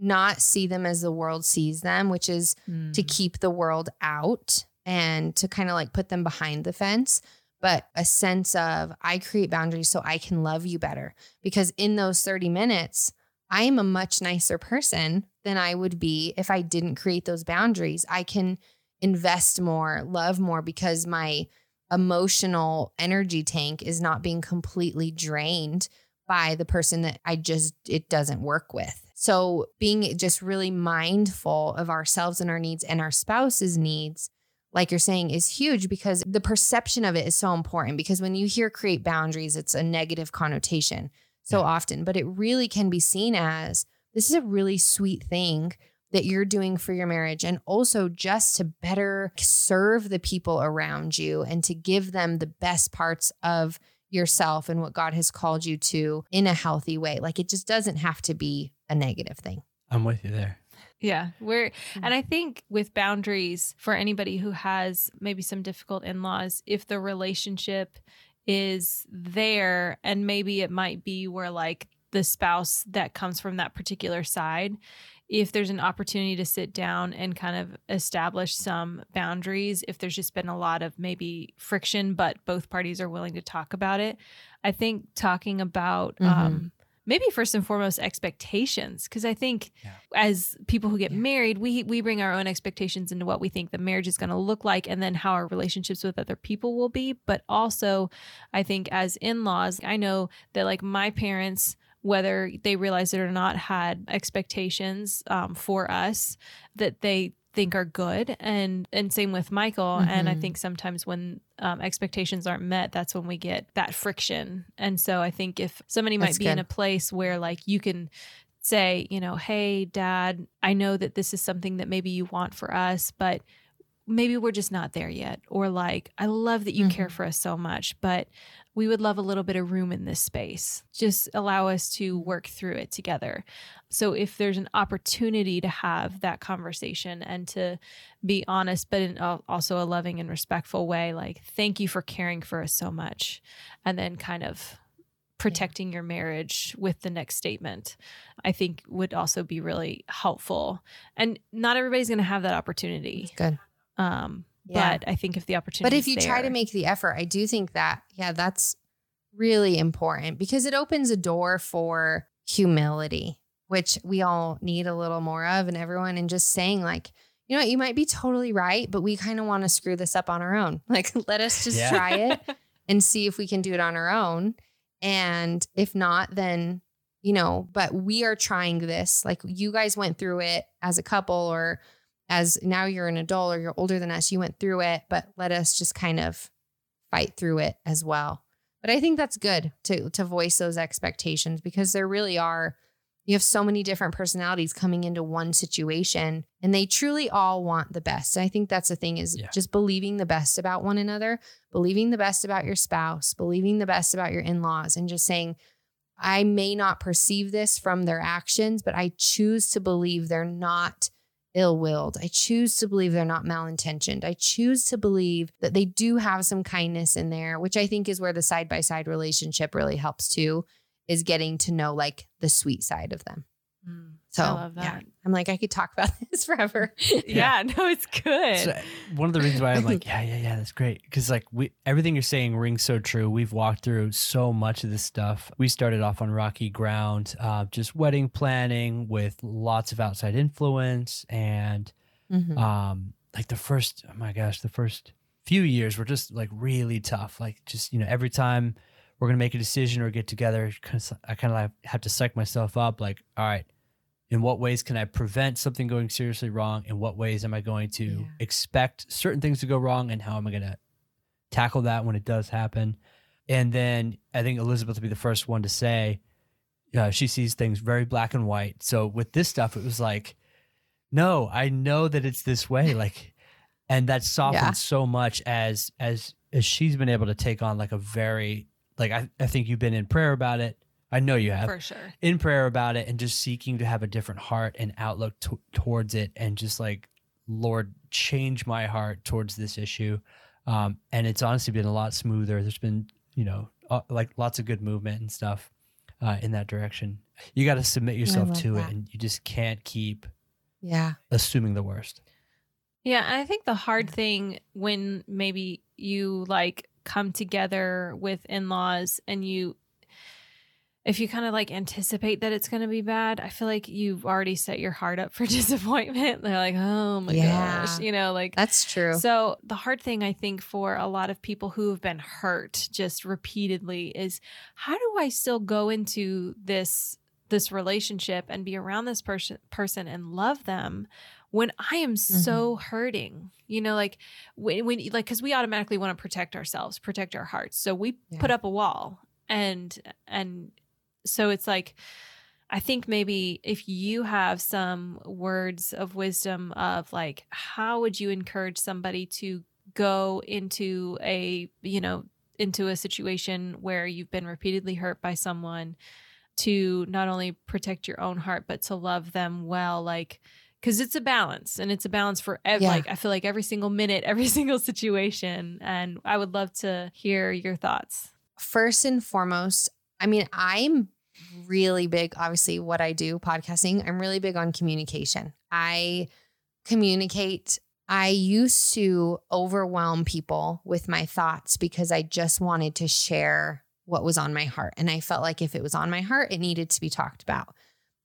not see them as the world sees them, which is to Mm. keep the world out and to kind of like put them behind the fence, but a sense of I create boundaries so I can love you better. Because in those 30 minutes, I am a much nicer person than I would be if I didn't create those boundaries. I can invest more, love more because my emotional energy tank is not being completely drained by the person that I just it doesn't work with. So being just really mindful of ourselves and our needs and our spouse's needs like you're saying is huge because the perception of it is so important because when you hear create boundaries it's a negative connotation so Yeah. often but it really can be seen as this is a really sweet thing that you're doing for your marriage and also just to better serve the people around you and to give them the best parts of yourself and what God has called you to in a healthy way. Like it just doesn't have to be a negative thing. I'm with you there. Yeah, we're and I think with boundaries for anybody who has maybe some difficult in-laws, if the relationship is there and maybe it might be where like the spouse that comes from that particular side, if there's an opportunity to sit down and kind of establish some boundaries, if there's just been a lot of maybe friction, but both parties are willing to talk about it, I think talking about Mhm. um, maybe first and foremost expectations, because I think Yeah. as people who get Yeah. married, we we bring our own expectations into what we think the marriage is going to look like, and then how our relationships with other people will be. But also, I think as in laws, I know that like my parents whether they realize it or not, had expectations um, for us that they think are good. And and same with michael. And i Mhm. think sometimes when um, expectations aren't met that's when we get that friction. And so i think if somebody might That's be in a place where like you can say you know hey dad i know that this is something that maybe you want for us but maybe we're just not there yet. Or like i love that you care Mhm. for us so much but we would love a little bit of room in this space. Just allow us to work through it together. So if there's an opportunity to have that conversation and to be honest but in also a loving and respectful way like thank you for caring for us so much and then kind of protecting your marriage with the next statement i think would also be really helpful. And not everybody's going to have that opportunity. It's good. um Yeah. but i think if the opportunity But if you try to make the effort, I do think that, yeah, that's really important because it opens a door for humility, which we all need a little more of, and everyone, and just saying, like, you know what, you might be totally right, but we kind of want to screw this up on our own. Like, let us just Yeah. try it and see if we can do it on our own. And if not, then, you know, but we are trying this. Like, you guys went through it as a couple or as now you're an adult or you're older than us, you went through it, but let us just kind of fight through it as well. But I think that's good to to voice those expectations because there really are You have so many different personalities coming into one situation and they truly all want the best. And I think that's the thing is Yeah. just believing the best about one another, believing the best about your spouse, believing the best about your in-laws and just saying I may not perceive this from their actions, but I choose to believe they're not ill willed. I choose to believe they're not malintentioned. I choose to believe that they do have some kindness in there, which I think is where the side by side relationship really helps too, is getting to know like the sweet side of them. Mm. So I love yeah, that. I'm like, I could talk about this forever. Yeah, no, it's good. So, one of the reasons why I'm like, yeah, yeah, yeah, that's great. Because like we, everything you're saying rings so true. We've walked through so much of this stuff. We started off on rocky ground, uh, just wedding planning with lots of outside influence, and Mhm. um, like the first, oh my gosh, the first few years were just like really tough. Like just you know, every time we're gonna make a decision or get together, I kind of like have to psych myself up. Like, all right, in what ways can I prevent something going seriously wrong? In what ways am I going to Yeah. expect certain things to go wrong? And how am I going to tackle that when it does happen? And then I think Elizabeth will be the first one to say, uh, she sees things very black and white. So with this stuff, it was like, no, I know that it's this way. Like, and that softened Yeah. so much as as as she's been able to take on like a very like I, I think you've been in prayer about it. I know you have For sure. in prayer about it and just seeking to have a different heart and outlook t- towards it and just like lord change my heart towards this issue um, and it's honestly been a lot smoother there's been you know uh, like lots of good movement and stuff uh, in that direction you got to submit yourself to that. it and you just can't keep yeah. assuming the worst Yeah, and I think the hard thing when maybe you like come together with in-laws and you if you kind of like anticipate that it's going to be bad, I feel like you've already set your heart up for disappointment. They're like, "Oh my Yeah. gosh," you know, like That's true. So the hard thing I think for a lot of people who have been hurt just repeatedly is how do I still go into this this relationship and be around this person person and love them when I am so mm-hmm. hurting? You know, like when, when like cuz we automatically want to protect ourselves, protect our hearts. So we Yeah. put up a wall and and so it's like I think maybe if you have some words of wisdom of like how would you encourage somebody to go into a, you know, into a situation where you've been repeatedly hurt by someone to not only protect your own heart but to love them well like cuz it's a balance and it's a balance for ev- Yeah. like I feel like every single minute, every single situation and I would love to hear your thoughts. first and foremost, I mean, I'm really big, obviously, what I do, podcasting, I'm really big on communication. I communicate. I used to overwhelm people with my thoughts because I just wanted to share what was on my heart. And I felt like if it was on my heart, it needed to be talked about.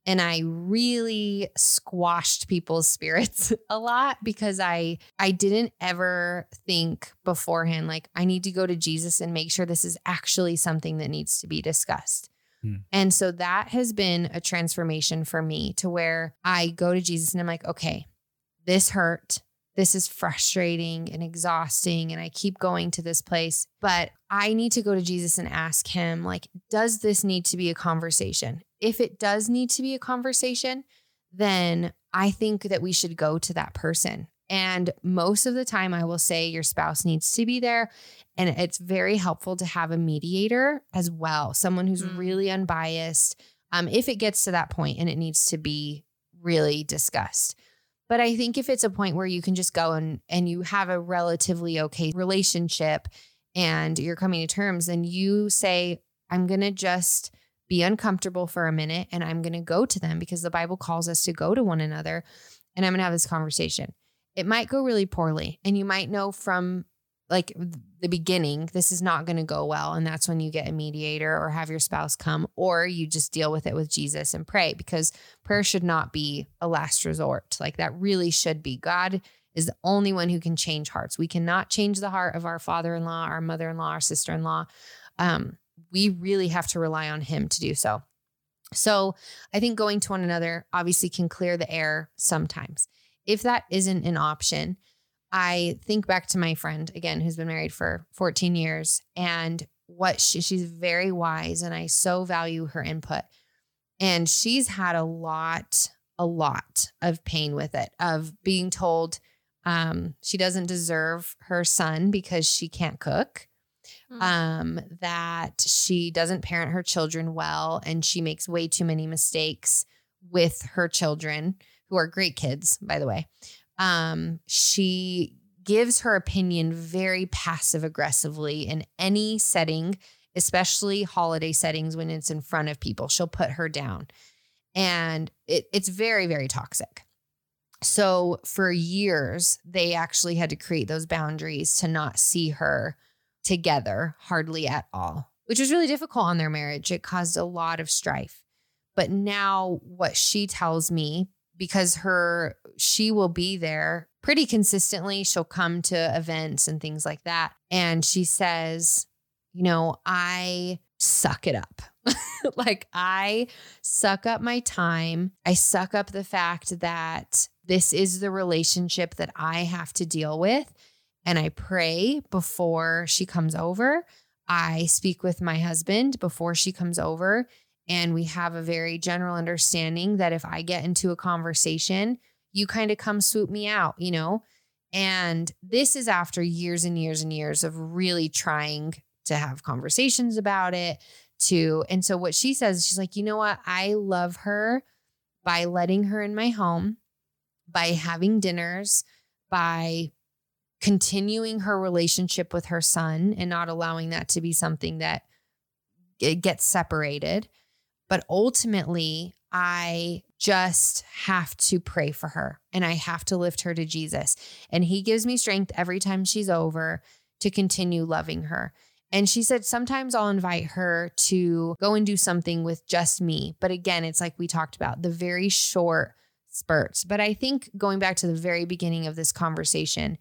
And I really squashed people's spirits a lot because I I didn't ever think beforehand like I need to go to Jesus and make sure this is actually something that needs to be discussed. Hmm. And so that has been a transformation for me to where I go to Jesus and I'm like, okay, this hurt. This is frustrating and exhausting. And I keep going to this place, but I need to go to Jesus and ask him, like, does this need to be a conversation? If it does need to be a conversation, then I think that we should go to that person. And most of the time, I will say your spouse needs to be there. And it's very helpful to have a mediator as well, someone who's Mm. really unbiased. Um, if it gets to that point and it needs to be really discussed. But I think if it's a point where you can just go and and you have a relatively okay relationship and you're coming to terms, then you say, I'm gonna just be uncomfortable for a minute and I'm gonna go to them because the Bible calls us to go to one another and I'm gonna have this conversation. It might go really poorly, and you might know from like the beginning, this is not going to go well. And that's when you get a mediator or have your spouse come, or you just deal with it with Jesus and pray because prayer should not be a last resort. Like that really should be. God is the only one who can change hearts. We cannot change the heart of our father in law, our mother in law, our sister in law. Um, we really have to rely on Him to do so. So I think going to one another obviously can clear the air sometimes. If that isn't an option, I think back to my friend again, who's been married for 14 years, and what she, she's very wise, and I so value her input. And she's had a lot, a lot of pain with it, of being told um, she doesn't deserve her son because she can't cook. Mm. Um, that she doesn't parent her children well and she makes way too many mistakes with her children, who are great kids, by the way. Um, she gives her opinion very passive aggressively in any setting, especially holiday settings when it's in front of people. She'll put her down. And it, it's very, very toxic. So for years, they actually had to create those boundaries to not see her together hardly at all, which was really difficult on their marriage. It caused a lot of strife. But now, what she tells me, because her, she will be there pretty consistently. She'll come to events and things like that. And she says, you know, I suck it up. like I suck up my time. I suck up the fact that this is the relationship that I have to deal with. And I pray before she comes over. I speak with my husband before she comes over. And we have a very general understanding that if I get into a conversation, you kind of come swoop me out, you know? And this is after years and years and years of really trying to have conversations about it. To, and so what she says, she's like, you know what? I love her by letting her in my home, by having dinners, by continuing her relationship with her son and not allowing that to be something that it gets separated. But ultimately, I just have to pray for her and I have to lift her to Jesus. And he gives me strength every time she's over to continue loving her. And she said, sometimes I'll invite her to go and do something with just me. But again, it's like we talked about the very short spurts. But I think going back to the very beginning of this conversation,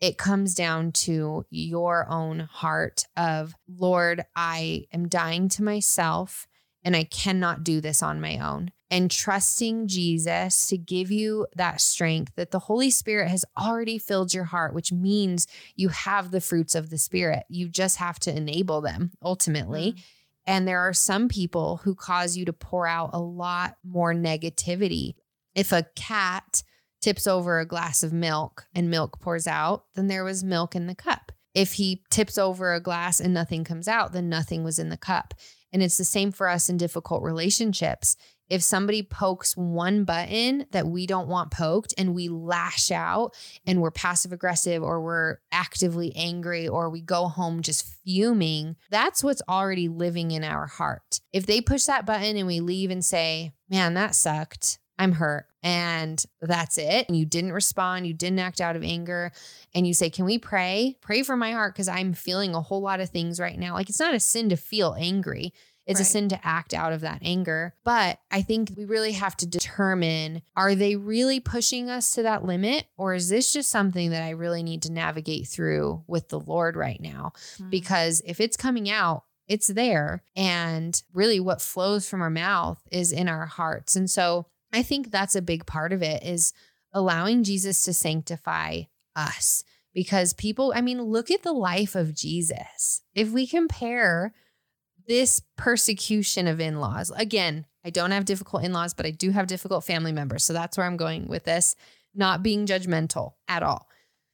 it comes down to your own heart of, Lord, I am dying to myself and I cannot do this on my own. And trusting Jesus to give you that strength that the Holy Spirit has already filled your heart, which means you have the fruits of the Spirit. You just have to enable them ultimately. Mm. And there are some people who cause you to pour out a lot more negativity. If a cat tips over a glass of milk and milk pours out, then there was milk in the cup. If he tips over a glass and nothing comes out, then nothing was in the cup. And it's the same for us in difficult relationships. If somebody pokes one button that we don't want poked and we lash out and we're passive aggressive or we're actively angry or we go home just fuming, that's what's already living in our heart. If they push that button and we leave and say, man, that sucked, I'm hurt. And that's it. And you didn't respond. You didn't act out of anger. And you say, Can we pray? Pray for my heart because I'm feeling a whole lot of things right now. Like it's not a sin to feel angry. It's a sin to act out of that anger. But I think we really have to determine are they really pushing us to that limit? Or is this just something that I really need to navigate through with the Lord right now? Mm. because if it's coming out, it's there. And really, what flows from our mouth is in our hearts. And so I think that's a big part of it is allowing Jesus to sanctify us. Because people, I mean, look at the life of Jesus. If we compare this persecution of in laws, again, I don't have difficult in laws, but I do have difficult family members. So that's where I'm going with this, not being judgmental at all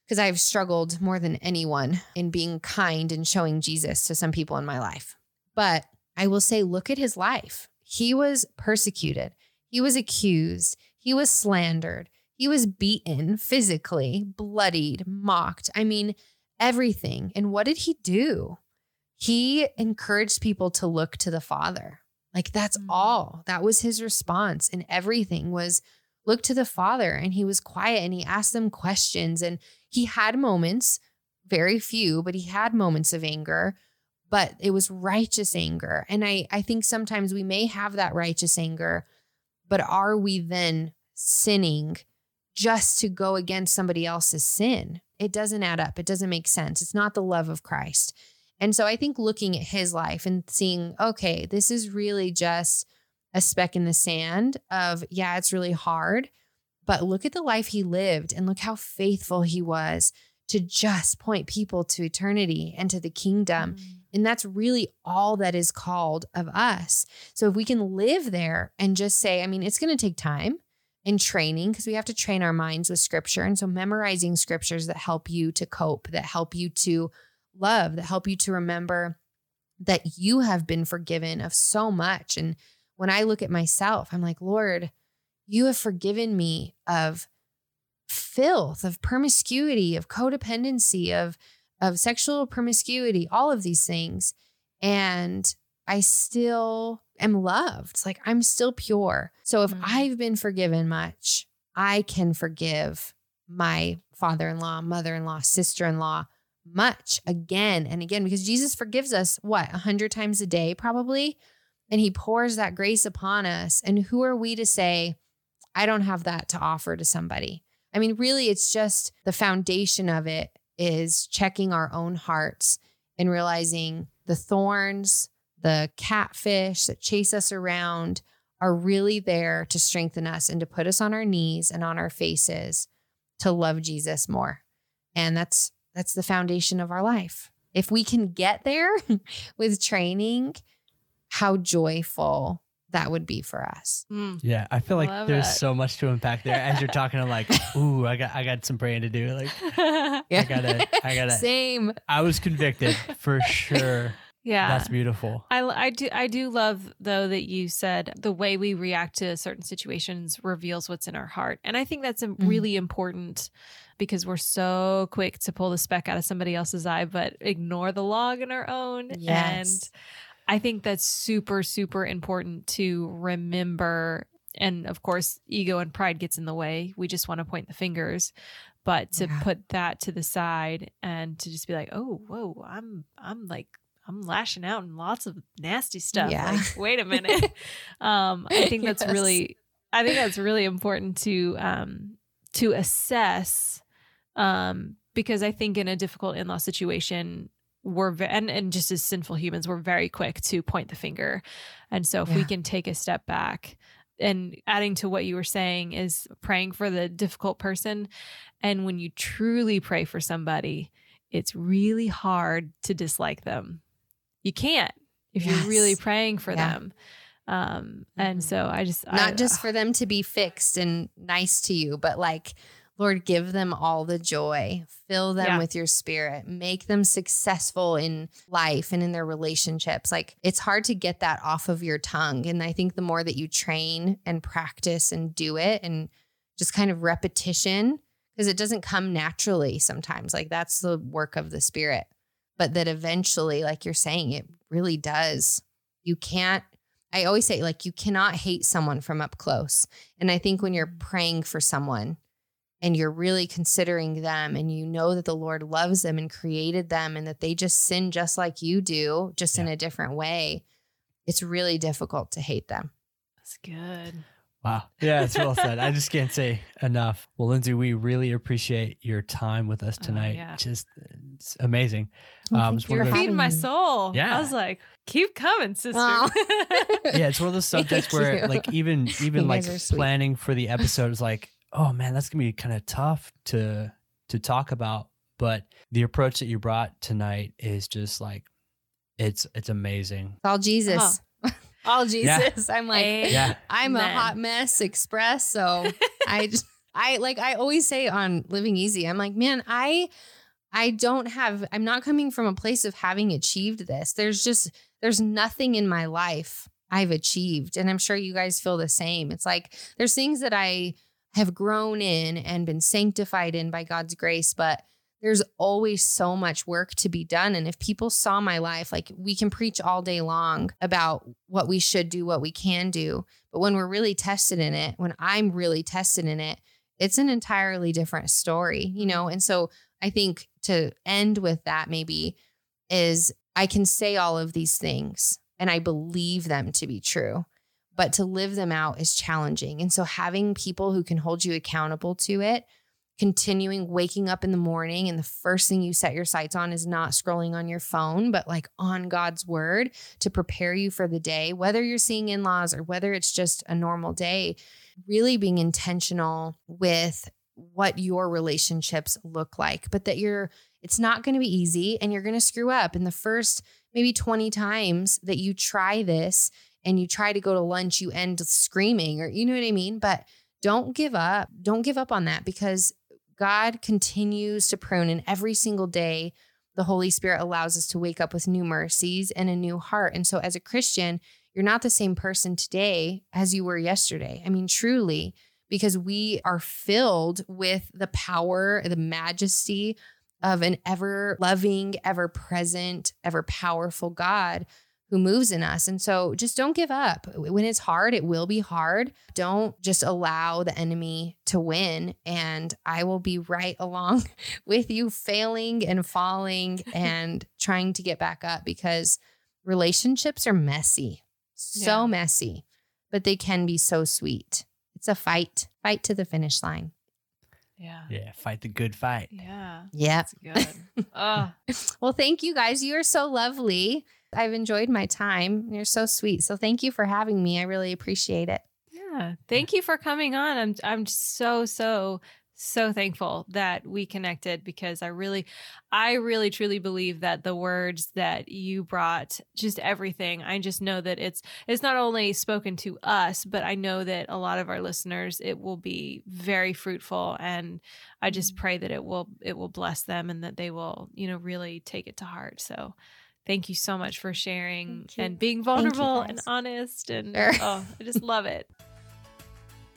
because I've struggled more than anyone in being kind and showing Jesus to some people in my life. But I will say, look at his life. He was persecuted, he was accused, he was slandered, he was beaten physically, bloodied, mocked. I mean, everything. And what did he do? He encouraged people to look to the Father. Like that's Mm. all. That was his response. And everything was look to the Father. And he was quiet and he asked them questions. And he had moments, very few, but he had moments of anger, but it was righteous anger. And I, I think sometimes we may have that righteous anger, but are we then sinning just to go against somebody else's sin? It doesn't add up. It doesn't make sense. It's not the love of Christ. And so I think looking at his life and seeing, okay, this is really just a speck in the sand of, yeah, it's really hard, but look at the life he lived and look how faithful he was to just point people to eternity and to the kingdom. Mm. And that's really all that is called of us. So if we can live there and just say, I mean, it's going to take time and training because we have to train our minds with scripture. And so memorizing scriptures that help you to cope, that help you to love, that help you to remember that you have been forgiven of so much. And when I look at myself, I'm like, Lord, you have forgiven me of filth, of promiscuity, of codependency, of of sexual promiscuity, all of these things. And I still am loved. Like I'm still pure. So if mm-hmm. I've been forgiven much, I can forgive my father in law, mother in law, sister in law much again and again because Jesus forgives us what, a hundred times a day, probably. And he pours that grace upon us. And who are we to say, I don't have that to offer to somebody? I mean, really, it's just the foundation of it is checking our own hearts and realizing the thorns, the catfish that chase us around are really there to strengthen us and to put us on our knees and on our faces to love Jesus more. And that's that's the foundation of our life. If we can get there with training, how joyful that would be for us. Mm. Yeah, I feel like there's that. so much to unpack there. As you're talking, I'm like, ooh, I got I got some praying to do. Like, yeah. I gotta, I gotta. Same. I was convicted for sure. Yeah, that's beautiful. I, I do I do love though that you said the way we react to certain situations reveals what's in our heart, and I think that's mm-hmm. really important because we're so quick to pull the speck out of somebody else's eye, but ignore the log in our own. Yes. And I think that's super, super important to remember. And of course, ego and pride gets in the way. We just want to point the fingers, but to yeah. put that to the side and to just be like, oh, whoa, I'm, I'm like, I'm lashing out and lots of nasty stuff. Yeah. Like, wait a minute. um, I think that's yes. really, I think that's really important to, um, to assess, um, because I think in a difficult in-law situation, we're and, and just as sinful humans we're very quick to point the finger and so if yeah. we can take a step back and adding to what you were saying is praying for the difficult person and when you truly pray for somebody it's really hard to dislike them you can't if yes. you're really praying for yeah. them um and mm-hmm. so i just not I, just for them to be fixed and nice to you but like Lord, give them all the joy, fill them yeah. with your spirit, make them successful in life and in their relationships. Like it's hard to get that off of your tongue. And I think the more that you train and practice and do it and just kind of repetition, because it doesn't come naturally sometimes. Like that's the work of the spirit. But that eventually, like you're saying, it really does. You can't I always say, like, you cannot hate someone from up close. And I think when you're mm. praying for someone, and you're really considering them and you know that the Lord loves them and created them and that they just sin just like you do, just yeah. in a different way, it's really difficult to hate them. That's good. Wow. Yeah, it's well said. I just can't say enough. Well, Lindsey, we really appreciate your time with us tonight. Oh, yeah. Just it's amazing. Um, You're feeding my soul. Yeah. I was like, keep coming, sister. Oh. yeah, it's one of those subjects where you. like even even like planning for the episode is like oh man, that's gonna be kind of tough to to talk about. But the approach that you brought tonight is just like it's it's amazing. It's all Jesus. Oh. all Jesus. Yeah. I'm like, yeah. I'm a hot mess express. So I just I like I always say on Living Easy, I'm like, man, I I don't have I'm not coming from a place of having achieved this. There's just there's nothing in my life I've achieved. And I'm sure you guys feel the same. It's like there's things that I have grown in and been sanctified in by God's grace, but there's always so much work to be done. And if people saw my life, like we can preach all day long about what we should do, what we can do. But when we're really tested in it, when I'm really tested in it, it's an entirely different story, you know? And so I think to end with that, maybe is I can say all of these things and I believe them to be true but to live them out is challenging. And so having people who can hold you accountable to it, continuing waking up in the morning and the first thing you set your sights on is not scrolling on your phone, but like on God's word to prepare you for the day, whether you're seeing in laws or whether it's just a normal day, really being intentional with what your relationships look like, but that you're It's not going to be easy and you're going to screw up. In the first maybe 20 times that you try this and you try to go to lunch, you end screaming or you know what I mean? But don't give up. Don't give up on that because God continues to prune and every single day the Holy Spirit allows us to wake up with new mercies and a new heart. And so as a Christian, you're not the same person today as you were yesterday. I mean, truly, because we are filled with the power, the majesty of an ever loving, ever present, ever powerful God who moves in us. And so just don't give up. When it's hard, it will be hard. Don't just allow the enemy to win. And I will be right along with you, failing and falling and trying to get back up because relationships are messy, so Yeah. messy, but they can be so sweet. It's a fight, fight to the finish line. Yeah. Yeah, fight the good fight. Yeah. Yeah. That's good. oh, Well, thank you guys. You are so lovely. I've enjoyed my time. You're so sweet. So thank you for having me. I really appreciate it. yeah. Thank you for coming on. I'm I'm so so so thankful that we connected because I really I really truly believe that the words that you brought just everything. I just know that it's it's not only spoken to us, but I know that a lot of our listeners it will be very fruitful and I just mm-hmm. pray that it will it will bless them and that they will, you know, really take it to heart. So Thank you so much for sharing and being vulnerable and honest and Sure. oh, I just love it.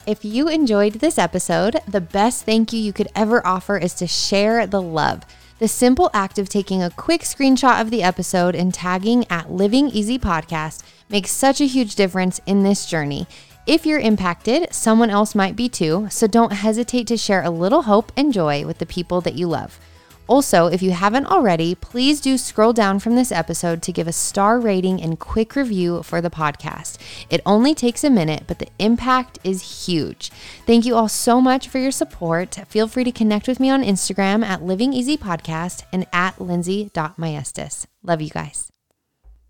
If you enjoyed this episode, the best thank you you could ever offer is to share the love. The simple act of taking a quick screenshot of the episode and tagging at Living Easy Podcast makes such a huge difference in this journey. If you're impacted, someone else might be too, so don't hesitate to share a little hope and joy with the people that you love. Also, if you haven't already, please do scroll down from this episode to give a star rating and quick review for the podcast. It only takes a minute, but the impact is huge. Thank you all so much for your support. Feel free to connect with me on Instagram at Living Easy Podcast and at lindsey.maestas. Love you guys.